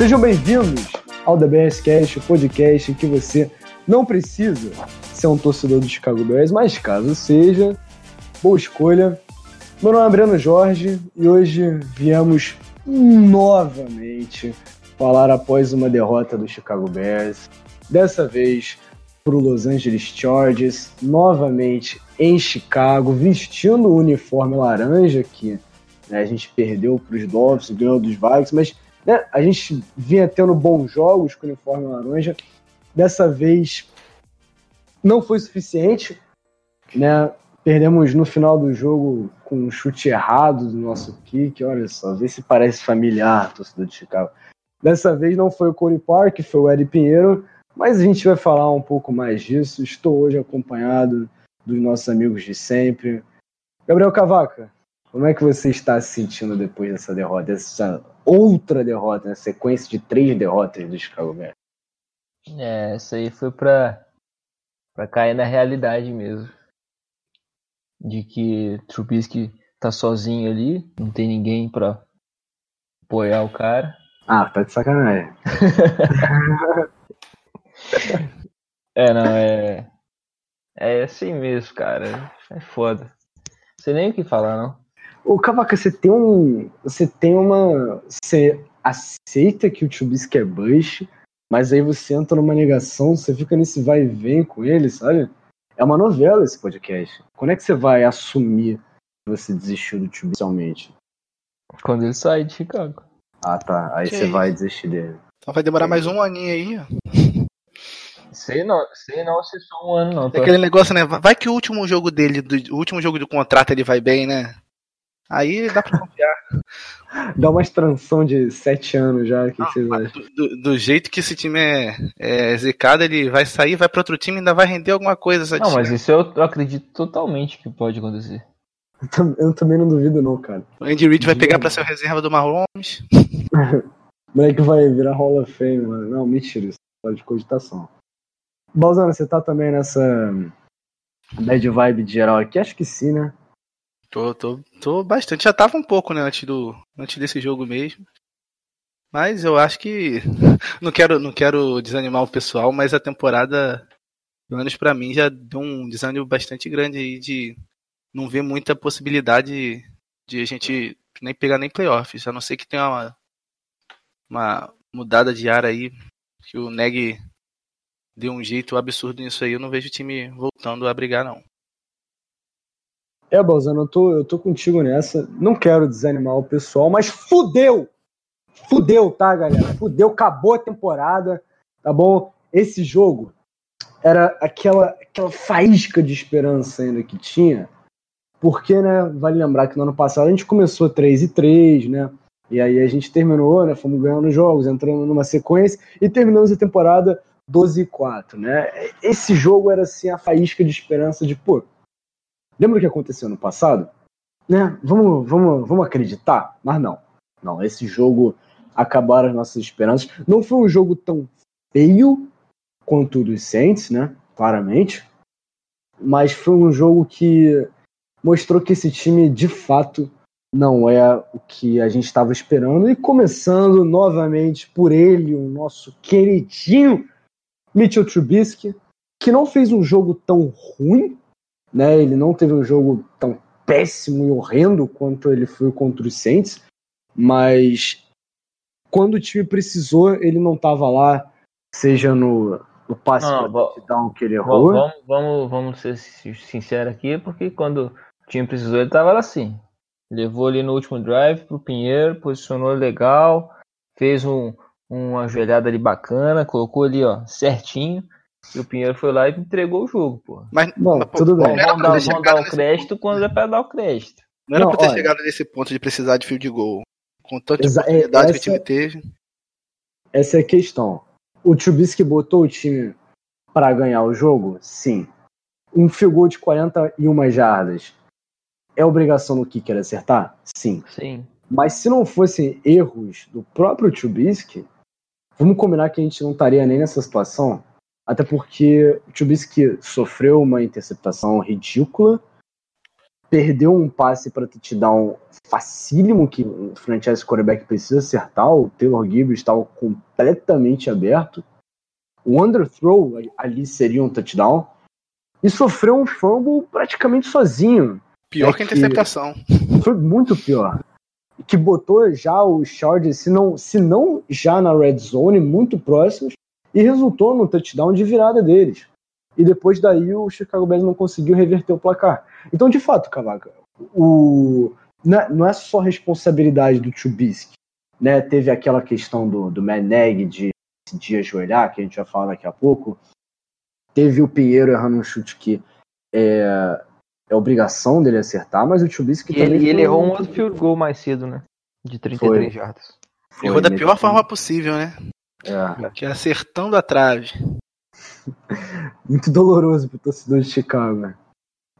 Sejam bem-vindos ao DBS Cast, o podcast que você não precisa ser um torcedor do Chicago Bears, mas caso seja, boa escolha. Meu nome é Breno Jorge e hoje viemos novamente falar após uma derrota do Chicago Bears. Dessa vez para o Los Angeles Chargers, novamente em Chicago, vestindo o uniforme laranja que né, a gente perdeu para os Dolphins, ganhou dos Vikings, mas né, a gente vinha tendo bons jogos com o uniforme laranja. Dessa vez não foi suficiente, né? Perdemos no final do jogo com um chute errado do nosso kick. Olha só, vê se parece familiar, torcedor de Chicago. Dessa vez não foi o Corey Park, foi o Ed Pinheiro, mas a gente vai falar um pouco mais disso. Estou hoje acompanhado dos nossos amigos de sempre. Gabriel Cavaca, como é que você está se sentindo depois dessa derrota, essa outra derrota, na sequência de três derrotas do Chicago Bears? É, isso aí foi para para cair na realidade mesmo. De que Trubisky tá sozinho ali, não tem ninguém para apoiar o cara. Ah, tá de sacanagem. é, não, é. É assim mesmo, cara. É foda. Não sei nem o que falar, não. Ô, Cavaca, você tem um. Você tem uma. Você aceita que o Trubisky é bush, mas aí você entra numa negação, você fica nesse vai e vem com ele, sabe? É uma novela esse podcast. Quando é que você vai assumir que você desistiu do Trubisky realmente? Quando ele sair de Chicago. Ah, tá. Aí Que você vai desistir dele. Então vai demorar mais um aninho aí, ó. Sei não, sei não se só um ano, não. É aquele negócio, né? Vai que o último jogo dele, do, o último jogo do contrato ele vai bem, né? Aí dá pra confiar. Dá uma extransão de sete anos já, o que, que vocês acham? Do, do- jeito que esse time é, é zicado, ele vai sair, vai pra outro time e ainda vai render alguma coisa. Essa Não, time. mas isso eu acredito totalmente que pode acontecer. Eu tam- Eu também não duvido, não, cara. O Andy Reid vai pegar pra ser reserva do Mahomes. O moleque vai virar Hall of Fame, mano. Não, mentira, isso é de cogitação. Balzano, você tá também nessa bad vibe de geral aqui? Acho que sim, né? Tô, tô, tô bastante. Já tava um pouco, né, antes, do, antes desse jogo mesmo. Mas eu acho que. Não quero, não quero desanimar o pessoal, mas a temporada, pelo menos pra mim, já deu um desânimo bastante grande aí de não ver muita possibilidade de a gente nem pegar nem playoffs. A não ser que tenha uma, uma mudada de ar aí, que o Neg deu um jeito absurdo nisso aí. Eu não vejo o time voltando a brigar, não. É, Balzano, eu tô, eu tô contigo nessa. Não quero desanimar o pessoal, mas fudeu! Fudeu, tá, galera? Fudeu, acabou a temporada, tá bom? Esse jogo era aquela, aquela faísca de esperança ainda que tinha, porque, né, vale lembrar que no ano passado a gente começou 3 e 3, né? E aí a gente terminou, né? Fomos ganhando jogos, entrando numa sequência e terminamos a temporada 12 e 4, né? Esse jogo era assim a faísca de esperança de, pô, lembra o que aconteceu no passado? Né? Vamos, vamos, vamos acreditar? Mas não. Não, esse jogo acabaram as nossas esperanças. Não foi um jogo tão feio quanto o dos Saints, né? Claramente. Mas foi um jogo que mostrou que esse time de fato não é o que a gente estava esperando. E começando novamente por ele, o nosso queridinho Mitchell Trubisky, que não fez um jogo tão ruim, né? Ele não teve um jogo tão péssimo e horrendo quanto ele foi contra os Saints, mas quando o time precisou, ele não estava lá, seja no, no passe Não, que ele errou. Vamos, vamos, vamos ser sin- sinceros aqui, porque quando o time precisou, ele tava lá assim. Levou ali no último drive pro Pinheiro, posicionou legal, fez um, uma joelhada ali bacana, colocou ali, ó, certinho. E o Pinheiro foi lá e entregou o jogo, pô. Mas, Bom, mas, pô, tudo bem. pra dar, chegado dar o nesse crédito quando é pra dar o crédito. Não era Não, pra ter olha. chegado nesse ponto de precisar de field goal. Com tanta Exa- é, oportunidade que o essa- time teve. Essa é a questão. O Trubisky botou o time para ganhar o jogo? Sim. Um field goal de 41 jardas é obrigação do kicker acertar? Sim. Sim. Mas se não fossem erros do próprio Trubisky, vamos combinar que a gente não estaria nem nessa situação. Até porque o Trubisky sofreu uma interceptação ridícula perdeu um passe para touchdown facílimo que o franchise quarterback precisa acertar. O Taylor Gibbs estava completamente aberto. O underthrow ali seria um touchdown. E sofreu um fumble praticamente sozinho. Pior é que a interceptação. Foi muito pior. Que botou já os Chargers, se não, se não já na red zone, muito próximos, e resultou no touchdown de virada deles. E depois daí o Chicago Bears não conseguiu reverter o placar. Então, de fato, Cavaca, o, não é, é só responsabilidade do Trubisky. Né? Teve aquela questão do, do Meneg de, de ajoelhar, que a gente vai falar daqui a pouco. Teve o Pinheiro errando um chute que é, é obrigação dele acertar, mas o Trubisky e também. Ele, ele errou um outro field goal mais cedo, né? De 33 jardas. Errou da pior forma possível, né? É. Que é acertando a trave. Muito doloroso pro torcedor de Chicago. Né?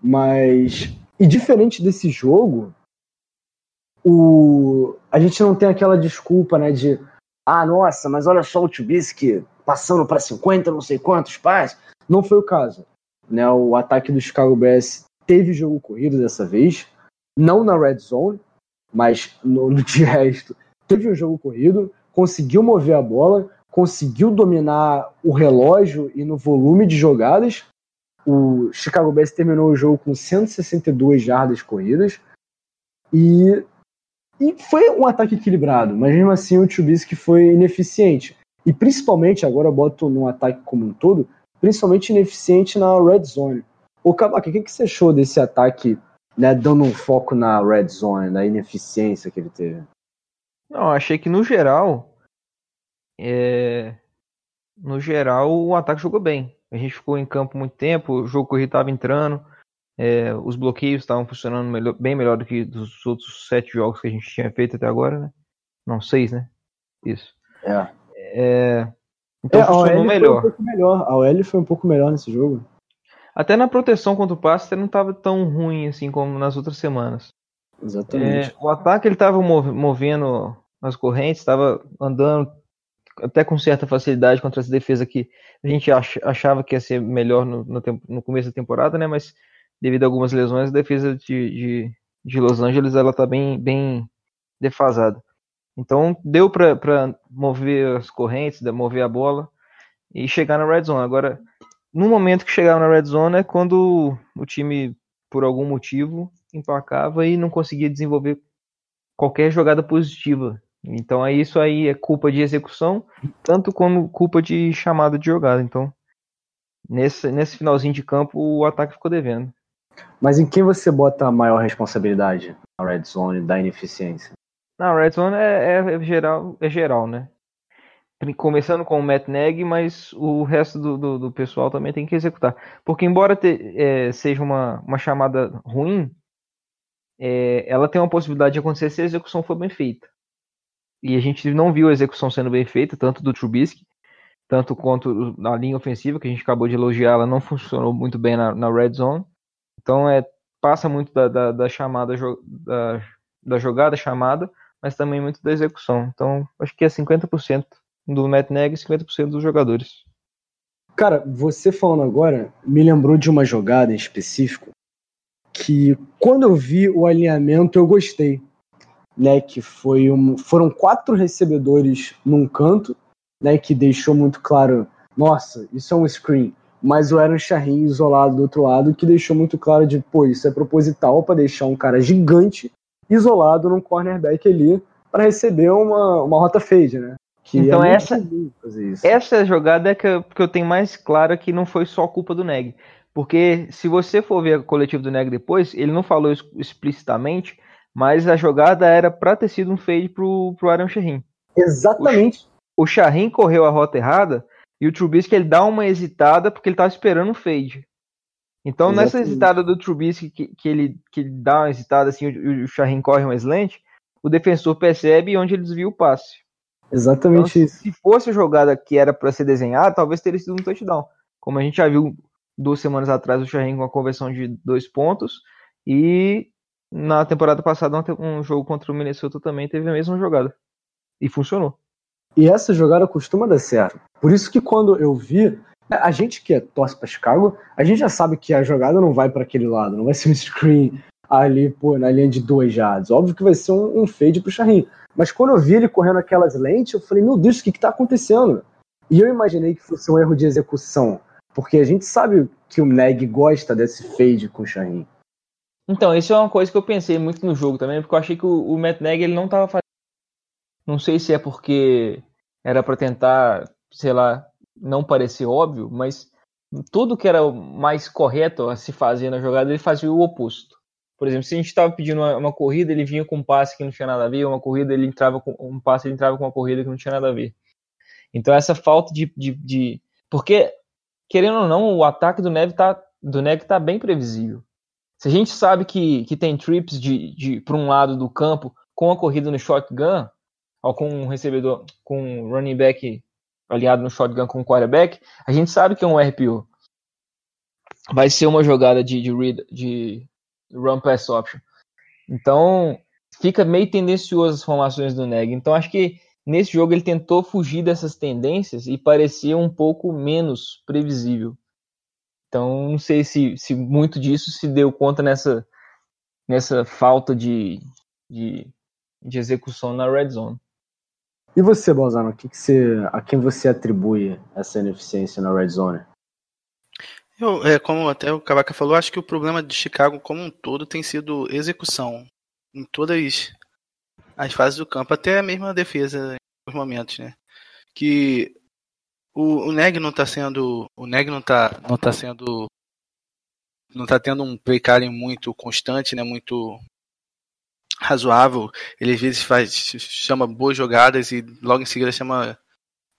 Mas. E diferente desse jogo, o a gente não tem aquela desculpa, né, de ah, nossa, mas olha só o Trubisky passando para 50, não sei quantos pais. Não foi o caso. Né, o ataque do Chicago Bears teve jogo corrido dessa vez, não na red zone, mas no, no de resto teve um jogo corrido, conseguiu mover a bola, conseguiu dominar o relógio e no volume de jogadas. O Chicago Bears terminou o jogo com 162 jardas corridas e, e foi um ataque equilibrado, mas mesmo assim o Trubisky foi ineficiente. E principalmente, agora eu boto no ataque como um todo, principalmente ineficiente na red zone. O Cavaca, o que, que você achou desse ataque, né, dando um foco na red zone, na ineficiência que ele teve? Não, achei que no geral, é... no geral o ataque jogou bem. A gente ficou em campo muito tempo, o jogo corrido estava entrando, é... os bloqueios estavam funcionando melhor, bem melhor do que dos outros sete jogos que a gente tinha feito até agora, né? Não, seis, né? Isso. É. é... Então é, funcionou melhor. Um melhor. A OL foi um pouco melhor nesse jogo. Até na proteção contra o passe não estava tão ruim assim como nas outras semanas. Exatamente. É, o ataque ele estava movendo as correntes, estava andando até com certa facilidade contra essa defesa que a gente achava que ia ser melhor no, no, no começo da temporada, né? Mas devido a algumas lesões, a defesa de, de, de Los Angeles ela está bem, bem defasada. Então deu para mover as correntes, mover a bola e chegar na red zone. Agora no momento que chegava na red zone é quando o time, por algum motivo, empacava e não conseguia desenvolver qualquer jogada positiva. Então é isso aí é culpa de execução, tanto como culpa de chamada de jogada. Então, nesse, nesse finalzinho de campo, o ataque ficou devendo. Mas em quem você bota a maior responsabilidade na red zone da ineficiência? Na red zone é, é, é geral, é geral, né? começando com o Matt Neg, mas o resto do, do, do, pessoal também tem que executar. Porque embora te, é, seja uma, uma chamada ruim, é, ela tem uma possibilidade de acontecer se a execução for bem feita. E a gente não viu a execução sendo bem feita, tanto do Trubisky, tanto quanto na linha ofensiva, que a gente acabou de elogiar, ela não funcionou muito bem na, na red zone. Então é, passa muito da, da, da chamada da, da jogada chamada, mas também muito da execução. Então acho que é 50% do Matt Nagy e 50% dos jogadores. Cara, você falando agora me lembrou de uma jogada em específico que quando eu vi o alinhamento eu gostei, né? Que foi um, foram quatro recebedores num canto, né? Que deixou muito claro, nossa, isso é um screen. Mas o Aaron Shahin isolado do outro lado, que deixou muito claro de, pô, isso é proposital para deixar um cara gigante isolado num cornerback ali para receber uma, uma rota fade, né? Que então é essa essa jogada é que eu, que eu tenho mais clara que não foi só culpa do Neg. Porque se você for ver o coletivo do Neg depois, ele não falou explicitamente, mas a jogada era para ter sido um fade pro, pro Aaron Shahin. Exatamente. O, o correu a rota errada e o Trubisky ele dá uma hesitada porque ele tava esperando um fade. Então Exatamente. nessa hesitada do Trubisky que, que, ele, que ele dá uma hesitada assim, o, o corre uma slant, o defensor percebe onde ele desvia o passe. Exatamente então, isso. Se fosse a jogada que era para ser desenhada, talvez teria sido um touchdown. Como a gente já viu duas semanas atrás o Shahin com a conversão de dois pontos e na temporada passada um jogo contra o Minnesota também teve a mesma jogada e funcionou. E essa jogada costuma dar certo. Por isso que quando eu vi, a gente que é torce para Chicago, a gente já sabe que a jogada não vai para aquele lado, não vai ser um screen, ali, pô, na linha de duas jardas. Óbvio que vai ser um, um fade pro Charrin. Mas quando eu vi ele correndo aquelas lentes, eu falei, meu Deus, o que que tá acontecendo? E eu imaginei que fosse um erro de execução. Porque a gente sabe que o Neg gosta desse fade com o Charrin. Então, isso é uma coisa que eu pensei muito no jogo também, porque eu achei que o, o Matt Neg ele não tava fazendo. Não sei se é porque era para tentar, sei lá, não parecer óbvio, mas tudo que era mais correto a se fazer na jogada, ele fazia o oposto. Por exemplo, se a gente estava pedindo uma, uma, corrida, ele vinha com um passe que não tinha nada a ver, uma corrida ele entrava com um passe, ele entrava com uma corrida que não tinha nada a ver. Então essa falta de, de, de... porque querendo ou não, o ataque do Neve tá do Neve tá bem previsível. Se a gente sabe que, que tem trips de, de para um lado do campo com a corrida no shotgun, ou com um recebedor, com um running back aliado no shotgun com o quarterback, a gente sabe que é um RPO. Vai ser uma jogada de, de, read, de run pass option. Então, fica meio tendencioso as formações do Neg. Então, acho que nesse jogo ele tentou fugir dessas tendências e parecia um pouco menos previsível. Então, não sei se, se muito disso se deu conta nessa, nessa falta de, de, de execução na red zone. E você, Balzano, que que você, a quem você atribui essa ineficiência na red zone? Eu, é, como até o Cavaca falou, acho que o problema de Chicago como um todo tem sido execução em todas as fases do campo, até mesmo a defesa em momentos, né? Que o, o Neg não está sendo, o Neg não está não tá sendo não tá tendo um calling muito constante, né? Muito razoável. Ele às vezes faz, chama boas jogadas e logo em seguida chama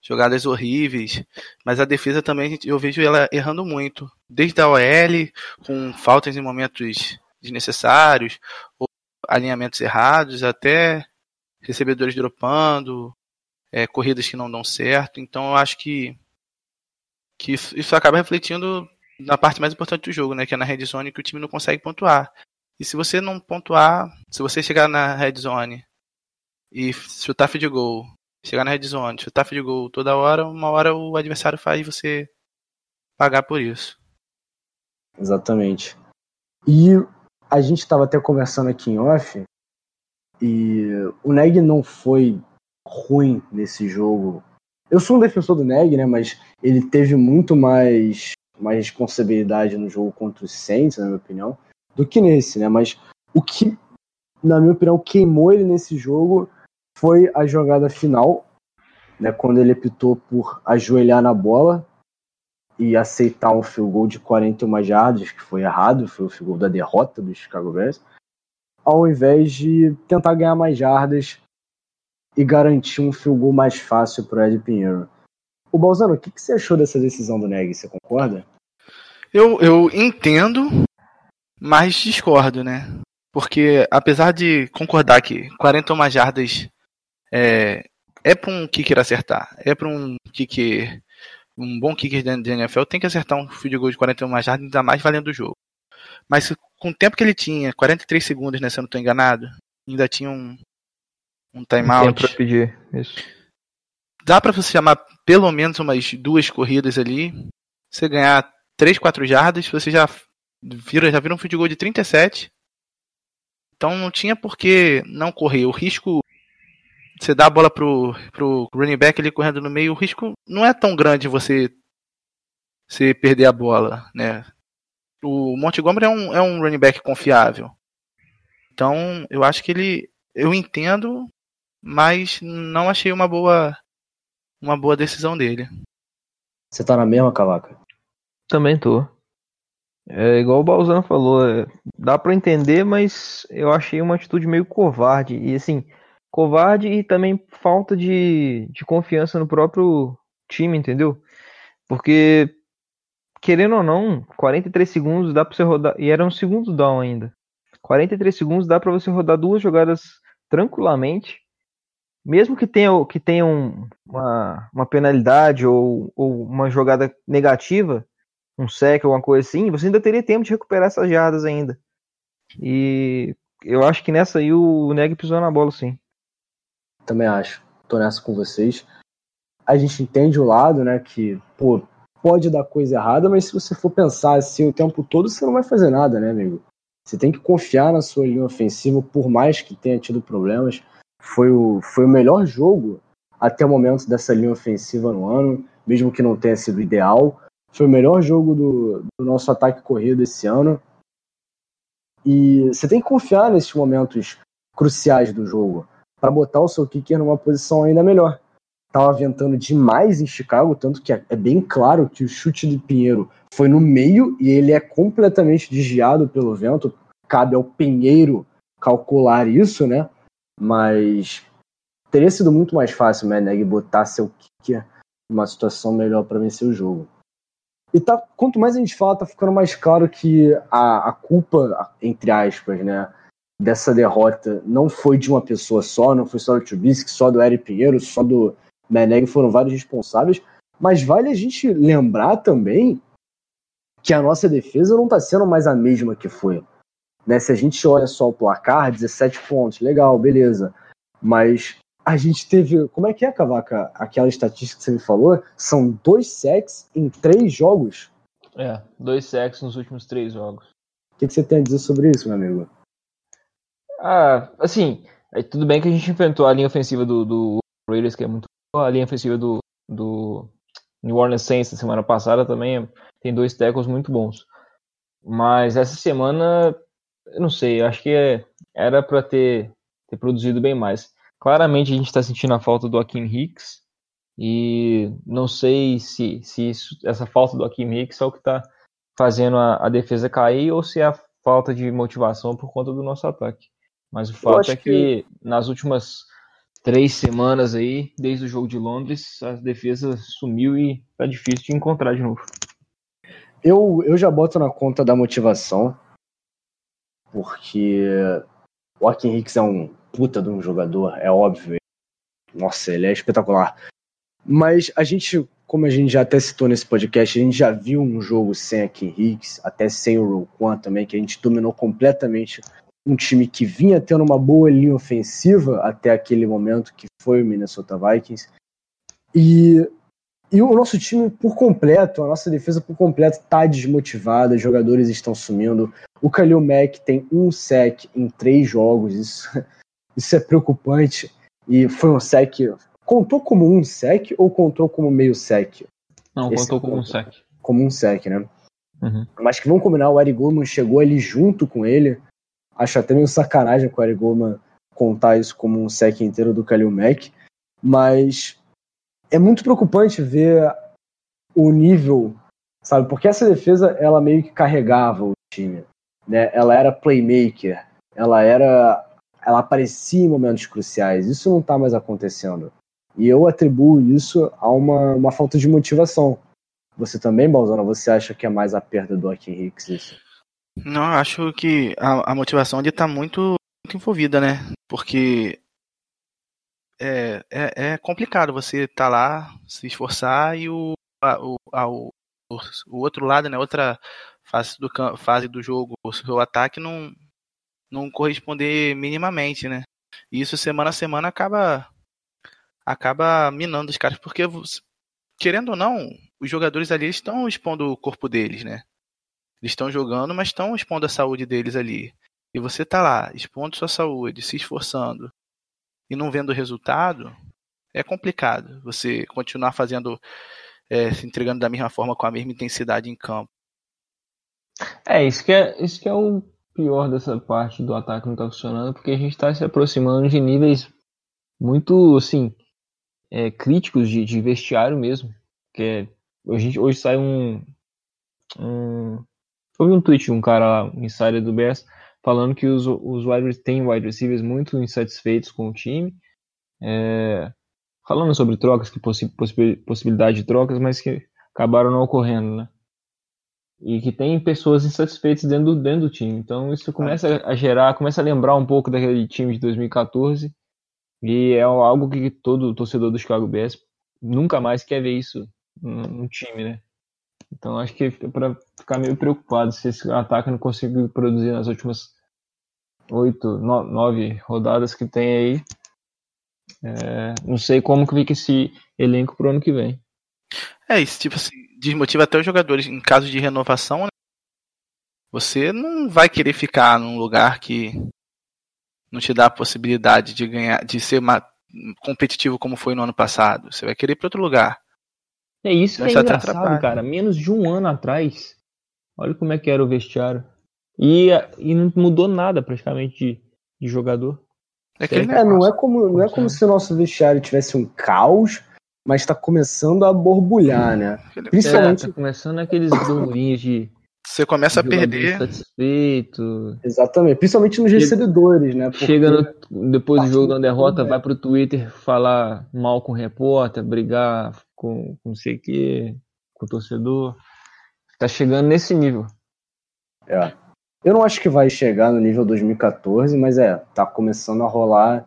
jogadas horríveis. Mas a defesa também eu vejo ela errando muito. Desde a OL, com faltas em momentos desnecessários, ou alinhamentos errados, até recebedores dropando, é, corridas que não dão certo. Então eu acho que, que isso, isso acaba refletindo na parte mais importante do jogo, né? Que é na red zone que o time não consegue pontuar. E se você não pontuar, se você chegar na red zone e chutar de gol, chegar na red zone, chutar de gol toda hora, uma hora o adversário faz você pagar por isso. Exatamente. E a gente estava até conversando aqui em off, e o Neg não foi ruim nesse jogo. Eu sou um defensor do Neg, né, mas ele teve muito mais, mais responsabilidade no jogo contra os Saints, na minha opinião do que nesse, né? Mas o que, na minha opinião, queimou ele nesse jogo foi a jogada final, né? Quando ele optou por ajoelhar na bola e aceitar um field goal de 41 jardas, que foi errado, foi o field goal da derrota do Chicago Bears, ao invés de tentar ganhar mais jardas e garantir um field goal mais fácil para o Ed Pinheiro. O Balzano, o que, que você achou dessa decisão do Neg? Você concorda? Eu, eu entendo mas discordo, né? Porque apesar de concordar que 41 jardas é, é para um kicker acertar, é para um kicker, um bom kicker de NFL, tem que acertar um field goal de 41 jardas, ainda mais valendo o jogo. Mas com o tempo que ele tinha, 43 segundos, né, se eu não estou enganado, ainda tinha um, um timeout. Um tempo pedir, isso. Dá para você chamar pelo menos umas duas corridas ali, você ganhar 3, 4 jardas, você já vira, já vira um field goal de 37. Então não tinha por que não correr. O risco. Você dá a bola pro, pro running back ele correndo no meio, o risco não é tão grande você, você perder a bola, né? O Montgomery é um, é um running back confiável. Então, eu acho que ele. Eu entendo, mas não achei uma boa uma boa decisão dele. Você tá na mesma, Cavaca? Também tô. É igual o Balzano falou, é, dá para entender, mas eu achei uma atitude meio covarde. E assim, covarde e também falta de, de confiança no próprio time, entendeu? Porque, querendo ou não, 43 segundos dá pra você rodar. E era um segundo down ainda. 43 segundos dá para você rodar duas jogadas tranquilamente. Mesmo que tenha, que tenha um, uma, uma penalidade ou, ou uma jogada negativa, um sec, alguma coisa assim, você ainda teria tempo de recuperar essas jardas ainda. E eu acho que nessa aí o Neg pisou na bola, sim. Também acho. Tô nessa com vocês. A gente entende o lado, né, que, pô, pode dar coisa errada, mas se você for pensar assim o tempo todo, você não vai fazer nada, né, amigo? Você tem que confiar na sua linha ofensiva, por mais que tenha tido problemas. Foi o, foi o melhor jogo até o momento dessa linha ofensiva no ano, mesmo que não tenha sido ideal. Foi o melhor jogo do, do nosso ataque corrido esse ano. E você tem que confiar nesses momentos cruciais do jogo para botar o seu kicker numa posição ainda melhor. Tava ventando demais em Chicago, tanto que é, é bem claro que o chute de Pinheiro foi no meio e ele é completamente desviado pelo vento. Cabe ao Pinheiro calcular isso, né? Mas teria sido muito mais fácil o Meneg botar seu kicker numa situação melhor para vencer o jogo. E tá, quanto mais a gente fala, tá ficando mais claro que a, a culpa, entre aspas, né, dessa derrota não foi de uma pessoa só, não foi só do Trubisky, só do Eric Pinheiro, só do Meneg, foram vários responsáveis, mas vale a gente lembrar também que a nossa defesa não está sendo mais a mesma que foi. Né? Se a gente olha só o placar, 17 pontos, legal, beleza. Mas a gente teve. Como é que é, Cavaca? Aquela estatística que você me falou? São dois sacks em três jogos. É, dois sacks nos últimos três jogos. O que, que você tem a dizer sobre isso, meu amigo? Ah, assim, é, tudo bem que a gente enfrentou a linha ofensiva do, do Raiders, que é muito boa, a linha ofensiva do, do New Orleans Saints na semana passada também tem dois tackles muito bons. Mas essa semana, eu não sei, eu acho que é, era para ter, ter produzido bem mais. Claramente a gente está sentindo a falta do Akim Hicks e não sei se, se isso, essa falta do Akim Hicks é o que está fazendo a, a defesa cair ou se é a falta de motivação por conta do nosso ataque. Mas o fato é que, que, nas últimas três semanas aí, desde o jogo de Londres, a defesa sumiu e tá difícil de encontrar de novo. Eu, eu já boto na conta da motivação, porque o Akin Hicks é um puta de um jogador, é óbvio. Nossa, ele é espetacular. Mas a gente, como a gente já até citou nesse podcast, a gente já viu um jogo sem Akin Hicks, até sem o Roquan também, que a gente dominou completamente um time que vinha tendo uma boa linha ofensiva até aquele momento, que foi o Minnesota Vikings. E, e o nosso time por completo, a nossa defesa por completo está desmotivada, os jogadores estão sumindo. O Khalil Mack tem um sec em três jogos, isso, isso é preocupante. E foi um sec. Contou como um sec ou contou como meio sec? Não, Esse contou como um sec. Como um sec, né? Uhum. Mas que vamos combinar, o Eric Goldman chegou ali junto com ele Acho até meio sacanagem com o Eric Goldman contar isso como um sec inteiro do Kalil Mack, mas é muito preocupante ver o nível, sabe? Porque essa defesa, ela meio que carregava o time, né? Ela era playmaker, ela era ela aparecia em momentos cruciais. Isso não está mais acontecendo. E eu atribuo isso a uma, uma falta de motivação. Você também, Balzana, você acha que é mais a perda do Akin Hicks isso? Não, acho que a, a motivação ali tá muito, muito envolvida, né? Porque é, é, é complicado você tá lá, se esforçar e o, a, o, a, o, o outro lado, né? Outra fase do, fase do jogo, o seu ataque não, não corresponder minimamente, né? E isso semana a semana acaba acaba minando os caras, porque querendo ou não, os jogadores ali estão expondo o corpo deles, né? Eles estão jogando, mas estão expondo a saúde deles ali. E você tá lá, expondo sua saúde, se esforçando e não vendo resultado, é complicado você continuar fazendo, é, se entregando da mesma forma, com a mesma intensidade em campo. É, isso que é, isso que é o pior dessa parte do ataque não tá funcionando, porque a gente está se aproximando de níveis muito, assim, é, críticos de, de, vestiário mesmo. Que é, hoje, hoje sai um, um eu vi um tweet de um cara lá, um insider do Bears, falando que os, os wide, tem wide receivers muito insatisfeitos com o time. É, falando sobre trocas, que possi possibilidade de trocas, mas que acabaram não ocorrendo, né? E que tem pessoas insatisfeitas dentro do, dentro do time. Então isso começa a gerar, começa a lembrar um pouco daquele time de 2014. E é algo que todo torcedor do Chicago Bears nunca mais quer ver isso no time, né? Então acho que é para ficar meio preocupado se esse ataque não conseguir produzir nas últimas oito, nove rodadas que tem aí. É, não sei como que fica esse elenco pro ano que vem. É isso, tipo assim, desmotiva até os jogadores em caso de renovação, né? você não vai querer ficar num lugar que não te dá a possibilidade de ganhar, de ser uma, competitivo como foi no ano passado. Você vai querer ir para outro lugar. É isso que é engraçado, cara. Menos de um ano atrás, olha como é que era o vestiário. E, e não mudou nada praticamente de, de jogador. É, é, não é como não é como se o nosso vestiário tivesse um caos, mas está começando a borbulhar, né? Principalmente é, tá começando aqueles burburinhos de você começa a perder. Satisfeito. Exatamente, principalmente nos chega, recebedores, né? Porque chega no, depois do jogo da derrota, vai pro Twitter falar mal com o repórter, brigar com, com não sei o que, com o torcedor. Tá chegando nesse nível. É. Eu não acho que vai chegar no nível 2014, mas é, tá começando a rolar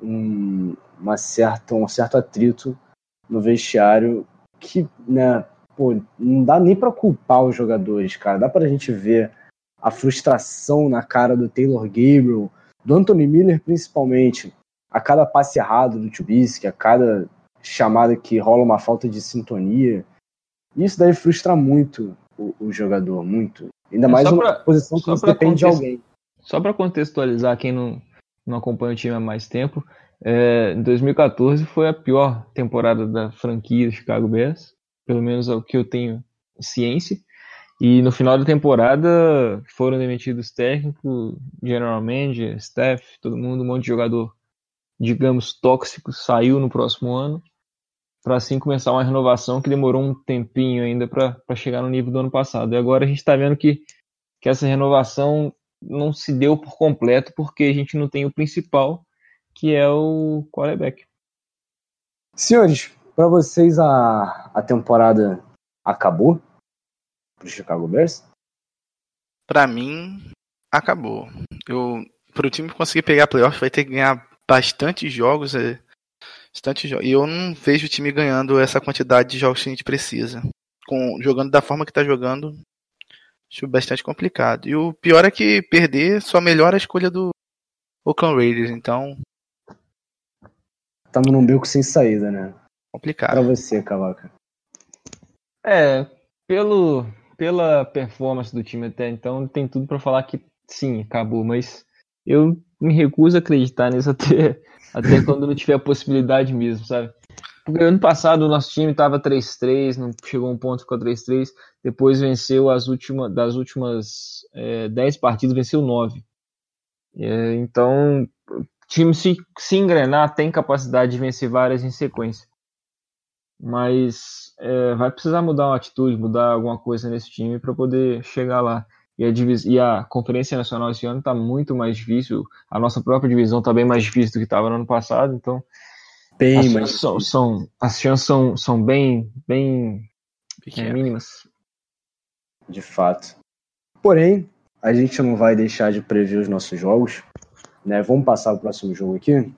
um, uma certa, um certo atrito no vestiário que, né, pô, não dá nem para culpar os jogadores, cara. Dá pra gente ver a frustração na cara do Taylor Gabriel, do Anthony Miller principalmente, a cada passe errado do Trubisky, a cada chamada que rola uma falta de sintonia. Isso deve frustrar muito o, o jogador, muito. Ainda é, mais uma posição que você depende de alguém. Só para contextualizar quem não, não acompanha o time há mais tempo, é, em 2014 foi a pior temporada da franquia Chicago Bears, pelo menos é o que eu tenho ciência. E no final da temporada foram demitidos técnico, general manager, staff, todo mundo, um monte de jogador, digamos, tóxico, saiu no próximo ano, para assim começar uma renovação que demorou um tempinho ainda para chegar no nível do ano passado. E agora a gente está vendo que, que essa renovação não se deu por completo porque a gente não tem o principal, que é o quarterback. Senhores, para vocês a, a temporada acabou pro Chicago Bears? Para mim, acabou. Eu pro time conseguir pegar playoff vai ter que ganhar bastante jogos, é, bastante jogos. E eu não vejo o time ganhando essa quantidade de jogos que a gente precisa. Com jogando da forma que tá jogando, acho bastante complicado. E o pior é que perder só melhora a escolha do Oakland Raiders, então Estamos num beco sem saída, né? Complicado. Pra você, Cavaca. É, pelo, pela performance do time até então, tem tudo para falar que sim, acabou, mas eu me recuso a acreditar nisso até, até quando não tiver a possibilidade mesmo, sabe? Porque ano passado o nosso time estava 3-3, não chegou a um ponto, ficou 3-3, depois venceu as últimas, das últimas é, 10 partidas, venceu 9. É, então, time se, se engrenar tem capacidade de vencer várias em sequência mas é, vai precisar mudar uma atitude, mudar alguma coisa nesse time para poder chegar lá. E a, e a Conferência Nacional esse ano está muito mais difícil, a nossa própria divisão está bem mais difícil do que estava no ano passado, então bem as, chances são, são, as chances são, são bem, bem é, mínimas. De fato. Porém, a gente não vai deixar de prever os nossos jogos. Né? Vamos passar o próximo jogo aqui.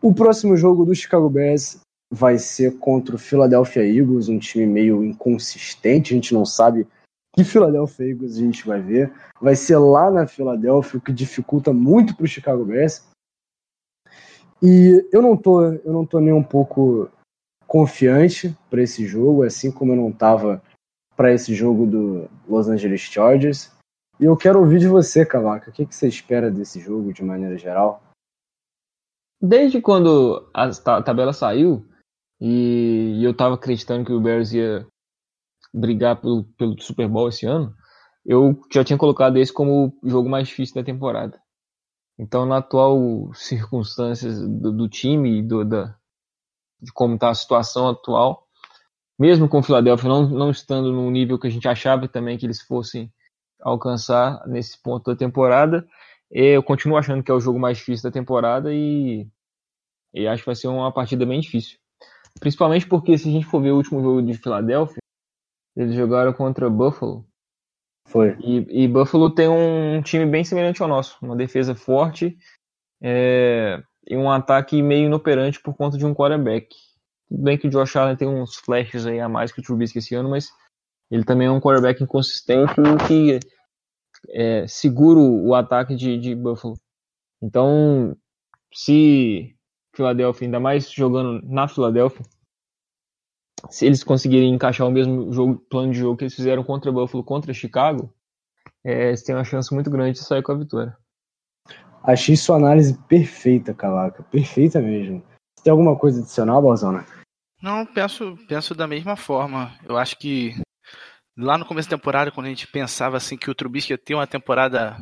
O próximo jogo do Chicago Bears vai ser contra o Philadelphia Eagles, um time meio inconsistente, a gente não sabe que Philadelphia Eagles a gente vai ver. Vai ser lá na Filadélfia, o que dificulta muito para o Chicago Bears. E eu não tô, eu não tô nem um pouco confiante para esse jogo, assim como eu não estava para esse jogo do Los Angeles Chargers. E eu quero ouvir de você, Cavaca. O que, que você espera desse jogo de maneira geral? Desde quando a tabela saiu, e, eu tava acreditando que o Bears ia brigar pelo, pelo Super Bowl esse ano, eu já tinha colocado esse como o jogo mais difícil da temporada. Então, na atual circunstâncias do, do time, do, da, de como está a situação atual, mesmo com o Philadelphia não, não estando no nível que a gente achava também que eles fossem alcançar nesse ponto da temporada, eu continuo achando que é o jogo mais difícil da temporada e, e acho que vai ser uma partida bem difícil. Principalmente porque se a gente for ver o último jogo de Filadélfia, eles jogaram contra Buffalo. Foi. E, e, Buffalo tem um time bem semelhante ao nosso. Uma defesa forte é, e um ataque meio inoperante por conta de um quarterback. Tudo bem que o Josh Allen tem uns flashes aí a mais que o Trubisky esse ano, mas ele também é um quarterback inconsistente que é, segura o ataque de, de Buffalo. Então, se Filadélfia, ainda mais jogando na Filadélfia, se eles conseguirem encaixar o mesmo jogo, plano de jogo que eles fizeram contra Buffalo, contra Chicago, é, eles têm uma chance muito grande de sair com a vitória. Achei sua análise perfeita, Cavaca. Perfeita mesmo. Você tem alguma coisa adicional, Balzona? Não, penso, penso da mesma forma. Eu acho que lá no começo da temporada, quando a gente pensava assim que o Trubisky ia ter uma temporada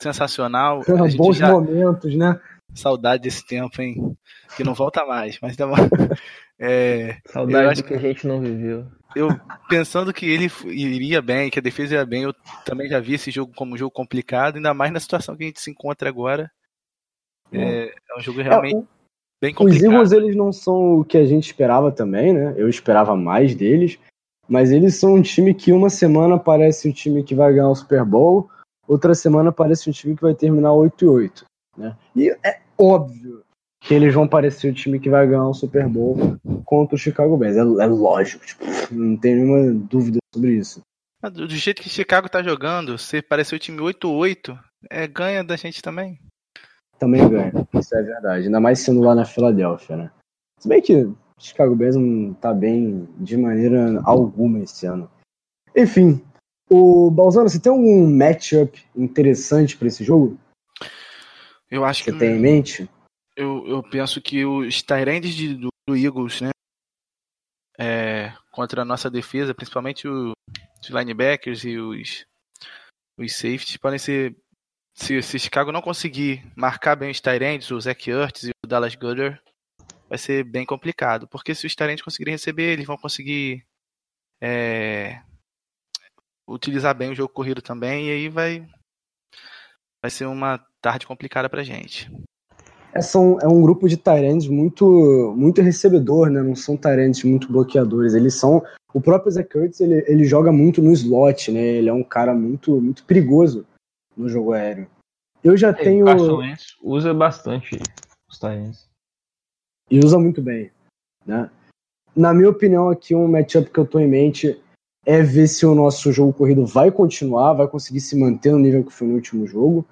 sensacional. Bons já... momentos, né? Saudade desse tempo, hein? Que não volta mais, mas tá bom. É, Saudade que a gente não viveu. Eu pensando que ele iria bem, que a defesa ia bem, eu também já vi esse jogo como um jogo complicado, ainda mais na situação que a gente se encontra agora. É, é um jogo realmente é, o, bem complicado. Os Eagles eles não são o que a gente esperava também, né? Eu esperava mais deles, mas eles são um time que uma semana parece o time que vai ganhar o Super Bowl, outra semana parece um time que vai terminar 8 e 8. Né? E é óbvio que eles vão parecer o time que vai ganhar o Super Bowl contra o Chicago Bears. É, é lógico, tipo, não tem nenhuma dúvida sobre isso. Do jeito que Chicago tá jogando, se parecer o time 8-8, é, ganha da gente também. Também ganha, isso é verdade. Ainda mais sendo lá na Filadélfia, né? Se bem que Chicago Bears não tá bem de maneira alguma esse ano. Enfim, o Balzano, você tem algum matchup interessante para esse jogo? Eu acho você que. Você tem em mente? Eu, eu penso que os Tyrands do, do Eagles, né? É, contra a nossa defesa, principalmente o, os linebackers e os, os safeties, podem ser. Se, se Chicago não conseguir marcar bem os Tyrands, o Zach Ertz e o Dallas Goddard, vai ser bem complicado. Porque se os Tyrands conseguirem receber, eles vão conseguir é, utilizar bem o jogo corrido também, e aí vai, vai ser uma tarde complicada pra gente. É, são, é um grupo de Tyrands muito, muito recebedor, né? Não são Tyrands muito bloqueadores. Eles são. O próprio Zach Kurtz, ele, ele joga muito no slot, né? Ele é um cara muito, muito perigoso no jogo aéreo. Eu já é, tenho. usa bastante os Tyrands. E usa muito bem, né? Na minha opinião, aqui um matchup que eu tô em mente é ver se o nosso jogo corrido vai continuar, vai conseguir se manter no nível que foi no último jogo.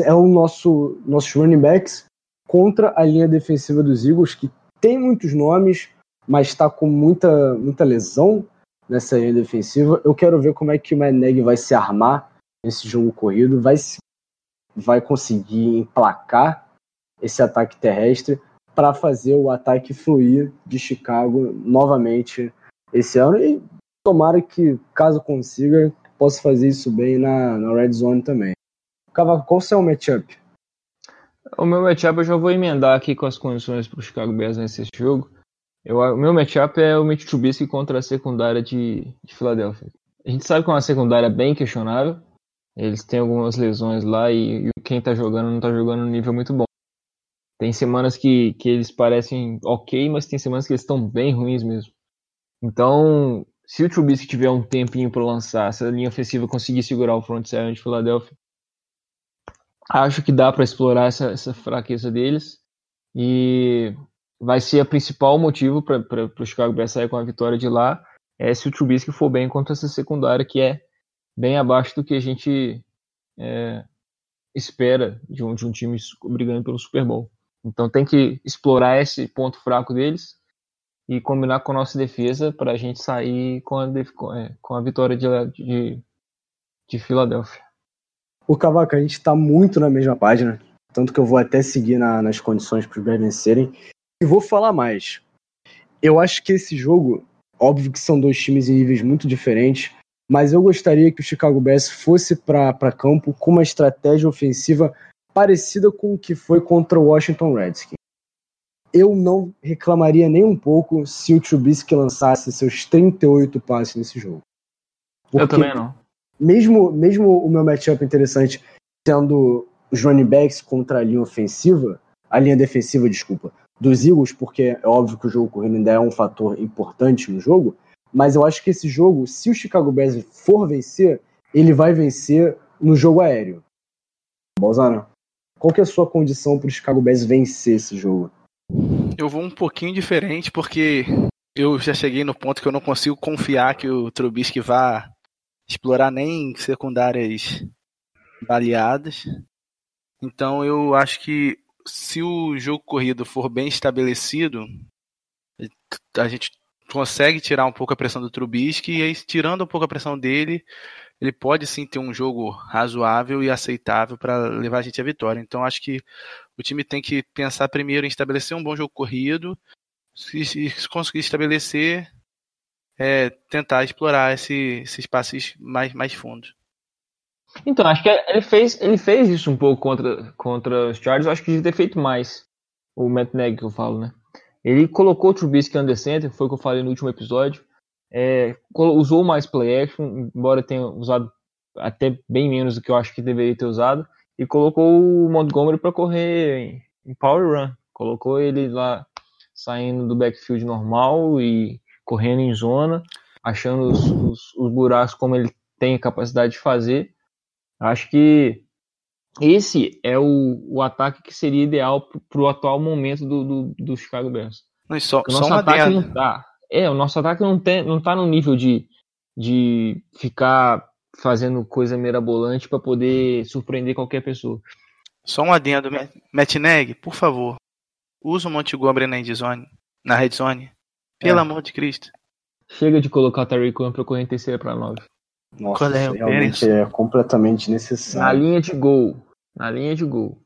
É o nosso nossos running backs contra a linha defensiva dos Eagles, que tem muitos nomes, mas está com muita, muita lesão nessa linha defensiva. Eu quero ver como é que o Matt vai se armar nesse jogo corrido, vai, vai conseguir emplacar esse ataque terrestre para fazer o ataque fluir de Chicago novamente esse ano. E tomara que, caso consiga, possa fazer isso bem na, na Red Zone também. Cavaco, qual o seu matchup? O meu matchup eu já vou emendar aqui com as condições para o Chicago Bears nesse jogo. Eu, o meu matchup é o Mitch Trubisky contra a secundária de, de Filadélfia. A gente sabe que é uma secundária bem questionável. Eles têm algumas lesões lá e, e quem está jogando não está jogando no nível muito bom. Tem semanas que, que eles parecem ok, mas tem semanas que eles estão bem ruins mesmo. Então, se o Trubisky tiver um tempinho para lançar, se a linha ofensiva conseguir segurar o front seven de Filadélfia, acho que dá para explorar essa, essa, fraqueza deles e vai ser o principal motivo para o Chicago Bears sair com a vitória de lá é se o Trubisky for bem contra essa secundária que é bem abaixo do que a gente é, espera de um, de um time brigando pelo Super Bowl. Então tem que explorar esse ponto fraco deles e combinar com a nossa defesa para a gente sair com a, é, com a vitória de, de, de Filadélfia. O Cavaco, a gente está muito na mesma página, tanto que eu vou até seguir na, nas condições para os vencerem. E vou falar mais. Eu acho que esse jogo, óbvio que são dois times em níveis muito diferentes, mas eu gostaria que o Chicago Bears fosse para campo com uma estratégia ofensiva parecida com o que foi contra o Washington Redskins eu não reclamaria nem um pouco se o Trubisky lançasse seus 38 passes nesse jogo. Porque eu também não. Mesmo, mesmo o meu matchup interessante tendo os running backs contra a linha ofensiva, a linha defensiva, desculpa, dos Eagles, porque é óbvio que o jogo correndo ainda é um fator importante no jogo, mas eu acho que esse jogo, se o Chicago Bears for vencer, ele vai vencer no jogo aéreo. Bolzano, qual que é a sua condição para o Chicago Bears vencer esse jogo? Eu vou um pouquinho diferente porque eu já cheguei no ponto que eu não consigo confiar que o Trubisky vá explorar nem secundárias baleadas. Então eu acho que se o jogo corrido for bem estabelecido, a gente consegue tirar um pouco a pressão do Trubisky e aí tirando um pouco a pressão dele, ele pode sim ter um jogo razoável e aceitável para levar a gente à vitória. Então acho que o time tem que pensar primeiro em estabelecer um bom jogo corrido, se, se conseguir estabelecer, é, tentar explorar esse, esses passes mais, mais fundos. Então, acho que ele fez, ele fez isso um pouco contra, contra os Chargers, acho que devia ter feito mais. O Matt Nagy que eu falo, né? Ele colocou o Trubisky under center, foi o que eu falei no último episódio. É, usou mais play action, embora tenha usado até bem menos do que eu acho que deveria ter usado. E colocou o Montgomery para correr em power run. Colocou ele lá saindo do backfield normal e correndo em zona, achando os, os, os buracos como ele tem a capacidade de fazer. Acho que esse é o, o ataque que seria ideal para o atual momento do, do, do Chicago Bears. Mas só, o nosso só ataque não tá. É, o nosso ataque não, tem, não tá no nível de, de ficar fazendo coisa mirabolante para poder surpreender qualquer pessoa. Só um adendo, Matt Neg, por favor, usa o Montgomery na zone, na red zone. Pelo é. amor de Cristo. Chega de colocar o Tariq Cohen para correr terceira para nove. Nossa, Qual é? realmente é completamente necessário. Na linha de gol. Na linha de gol.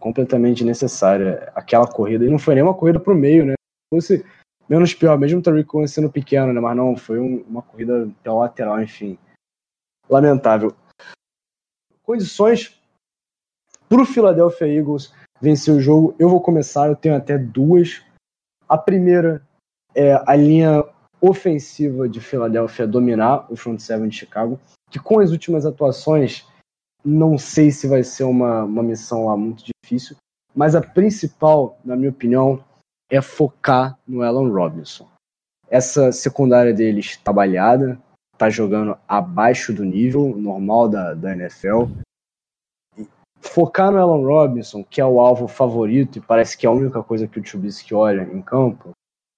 completamente necessária. Aquela corrida, e não foi nem uma corrida pro meio, né? Se fosse menos pior, mesmo o Tariq sendo pequeno, né? Mas não, foi um, uma corrida pela lateral, enfim. Lamentável. Condições pro Philadelphia Eagles vencer o jogo, eu vou começar, eu tenho até duas. A primeira é a linha ofensiva de Filadélfia dominar o front seven de Chicago, que com as últimas atuações, não sei se vai ser uma, uma missão lá muito difícil, mas a principal, na minha opinião, é focar no Alan Robinson. Essa secundária deles balhada, está jogando abaixo do nível normal da, da NFL. E focar no Alan Robinson, que é o alvo favorito e parece que é a única coisa que o Trubisky olha em campo,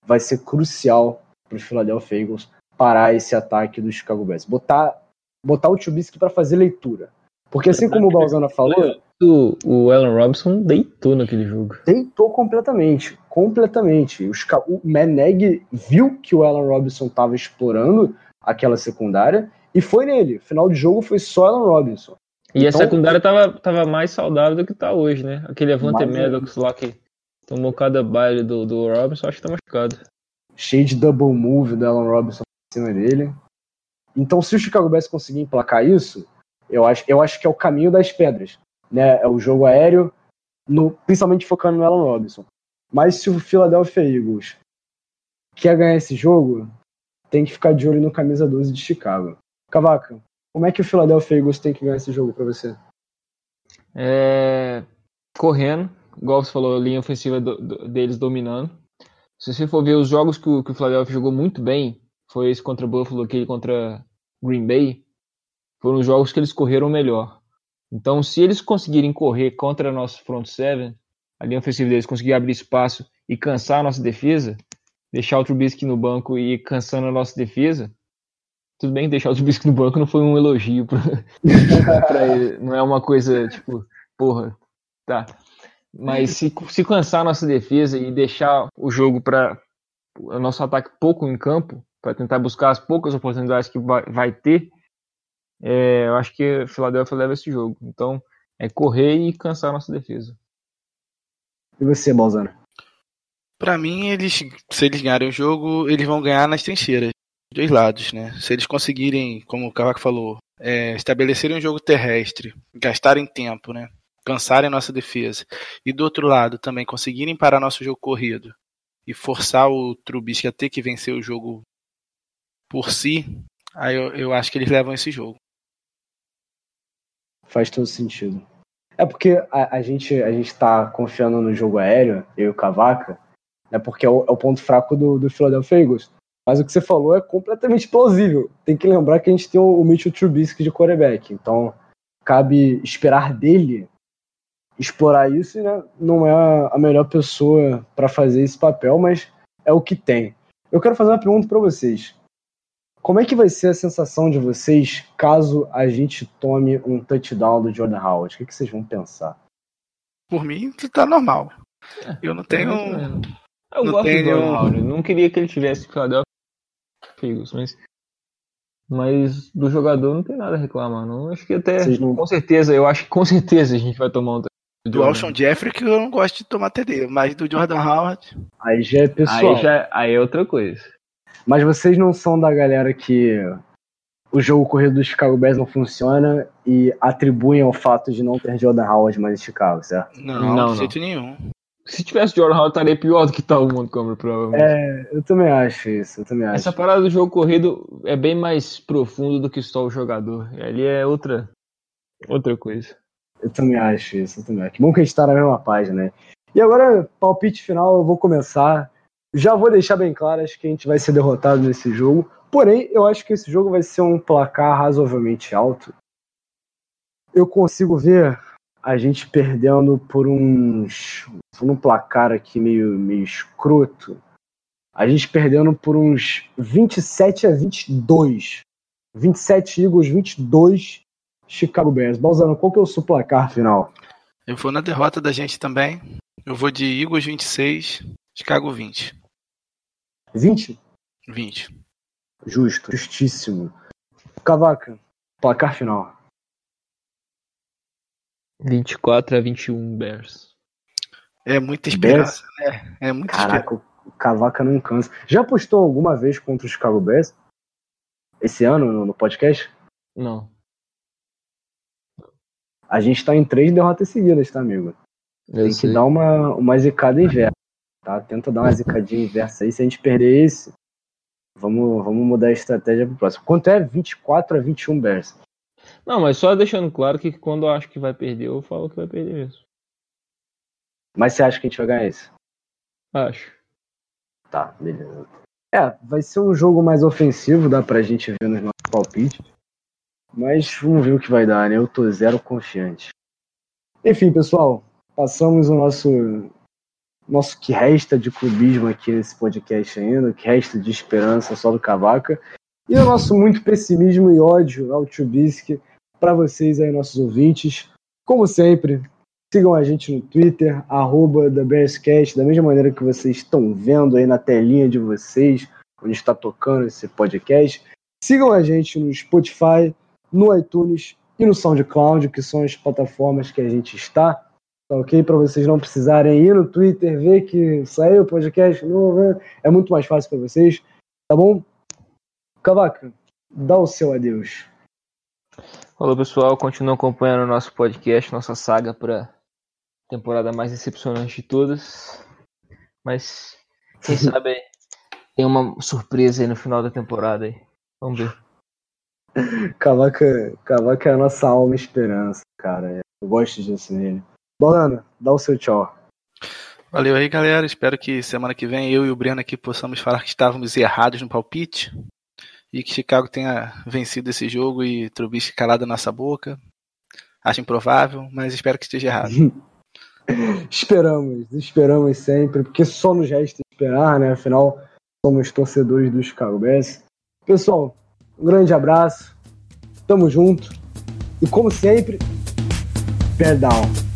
vai ser crucial para o Philadelphia Eagles parar esse ataque do Chicago Bears. Botar, botar o Trubisky para fazer leitura. Porque assim como o Balzana falou... O, o Allen Robinson deitou naquele jogo. Deitou completamente. Completamente. O, o Meneg viu que o Allen Robinson estava explorando aquela secundária e foi nele. Final de jogo foi só Allen Robinson. E então, a secundária tava, tava mais saudável do que tá hoje, né? Aquele Avante Maddox lá que tomou cada baile do, do Robinson, acho que tá machucado cheio de double move do Alan Robinson em cima dele. Então, se o Chicago Bears conseguir emplacar isso, eu acho, eu acho que é o caminho das pedras. Né? É o jogo aéreo, no, principalmente focando no Alan Robinson. Mas se o Philadelphia Eagles quer ganhar esse jogo, tem que ficar de olho no camisa 12 de Chicago. Cavaca, como é que o Philadelphia Eagles tem que ganhar esse jogo para você? É... Correndo, igual você falou, a linha ofensiva do, do, deles dominando. Se você for ver os jogos que o, que o Philadelphia jogou muito bem, foi esse contra Buffalo, aquele contra Green Bay, foram os jogos que eles correram melhor. Então, se eles conseguirem correr contra nosso front seven, a linha ofensiva deles conseguir abrir espaço e cansar a nossa defesa, deixar o Trubisky no banco e ir cansando a nossa defesa, tudo bem deixar o Trubisky no banco não foi um elogio pra, pra ele, não é uma coisa tipo, porra, tá. Mas se, se cansar a nossa defesa e deixar o jogo para o nosso ataque pouco em campo, para tentar buscar as poucas oportunidades que vai, vai ter, é, eu acho que o Philadelphia leva esse jogo. Então, é correr e cansar a nossa defesa. E você, Balzano? Para mim, eles, se eles ganharem o jogo, eles vão ganhar nas trincheiras, dois lados, né? Se eles conseguirem, como o Cavaco falou, é, estabelecerem um jogo terrestre, gastarem tempo, né? cansarem nossa defesa e do outro lado também conseguirem parar nosso jogo corrido e forçar o Trubisky a ter que vencer o jogo por si, aí eu, eu acho que eles levam esse jogo. Faz todo sentido. É porque a, a gente a gente tá confiando no jogo aéreo, eu e o Cavaca, né, porque é o, é o ponto fraco do, do Philadelphia Eagles. Mas o que você falou é completamente plausível. Tem que lembrar que a gente tem o, o Mitchell Trubisky de quarterback. Então, cabe esperar dele explorar isso né, não é a melhor pessoa para fazer esse papel, mas é o que tem. Eu quero fazer uma pergunta para vocês. Como é que vai ser a sensação de vocês caso a gente tome um touchdown do Jordan Howard? O que, que vocês vão pensar? Por mim, tá normal. É, eu não tenho. Eu não gosto tenho... do Jordan Howard. Não queria que ele tivesse Philadelphia Eagles, mas Mas do jogador não tem nada a reclamar, não. Acho que até, Vocês não- com certeza, eu acho que com certeza a gente vai tomar um Do Alshon Jeffrey que eu não gosto de tomar TD, mas do Jordan Howard. Aí já é pessoal. Aí, já, aí é outra coisa. Mas vocês não são da galera que o jogo corrido do Chicago Bears não funciona e atribuem ao fato de não ter Jordan Howard mais em Chicago, certo? Não, Não, de não. jeito nenhum. Se tivesse Jordan Howard, estaria pior do que tá o Montgomery, provavelmente. É, eu também acho isso, eu também acho. Essa parada do jogo corrido é bem mais profundo do que só o jogador. Ali é outra, outra coisa. Eu também acho isso, eu também acho. Que bom que a gente tá na mesma página, né? E agora, palpite final, eu vou começar. Já vou deixar bem claro, acho que a gente vai ser derrotado nesse jogo. Porém, eu acho que esse jogo vai ser um placar razoavelmente alto. Eu consigo ver a gente perdendo por uns. por um placar aqui meio, meio escroto. A gente perdendo por uns 27 a 22. 27 Eagles, 22 Chicago Bears. Balzano, qual que é o seu placar final? Eu vou na derrota da gente também. Eu vou de Eagles 26, Chicago 20. 20? 20. Justo, justíssimo. Cavaca, placar final. 24 a 21 Bears. É muita esperança, né? É muita esperança. Caraca, o Cavaca não cansa. Já apostou alguma vez contra o Chicago Bears? Esse ano no, podcast? Não. A gente tá em três derrotas seguidas, tá, amigo? Eu Tem que sei. dar uma, uma zicada inversa, tá? Tenta dar uma zicadinha inversa aí. Se a gente perder esse, vamos, vamos mudar a estratégia pro próximo. Quanto é 24 a 21 Bears? Não, mas só deixando claro que quando eu acho que vai perder, eu falo que vai perder mesmo. Mas você acha que a gente vai ganhar esse? Acho. Tá, beleza. É, vai ser um jogo mais ofensivo, dá pra gente ver nos nossos palpites. Mas vamos ver o que vai dar, né? Eu tô zero confiante. Enfim, pessoal, passamos o nosso nosso que resta de clubismo aqui nesse podcast ainda, que resta de esperança só do Cavaca. E o nosso muito pessimismo e ódio ao Trubisky para vocês aí, nossos ouvintes. Como sempre, sigam a gente no Twitter, arroba da mesma maneira que vocês estão vendo aí na telinha de vocês, onde está tocando esse podcast. Sigam a gente no Spotify, no iTunes e no SoundCloud, que são as plataformas que a gente está. Tá ok? Para vocês não precisarem ir no Twitter, ver que saiu o podcast novo, né? é muito mais fácil para vocês, tá bom? Cavaca, dá o seu adeus. Falou pessoal, continuam acompanhando o nosso podcast, nossa saga para temporada mais decepcionante de todas. Mas quem sabe tem uma surpresa aí no final da temporada aí. Vamos ver. Cavaca, Cavaca é a nossa alma e esperança, cara. Eu gosto disso nele. Bolana, dá o seu tchau. Valeu aí, galera. Espero que semana que vem eu e o Breno aqui possamos falar que estávamos errados no palpite e que Chicago tenha vencido esse jogo e Trubisky calado na nossa boca. Acho improvável, mas espero que esteja errado. Esperamos, esperamos sempre, porque só nos resta esperar, né? Afinal, somos torcedores do Chicago Bears. Pessoal, um grande abraço, tamo junto e como sempre, pé down.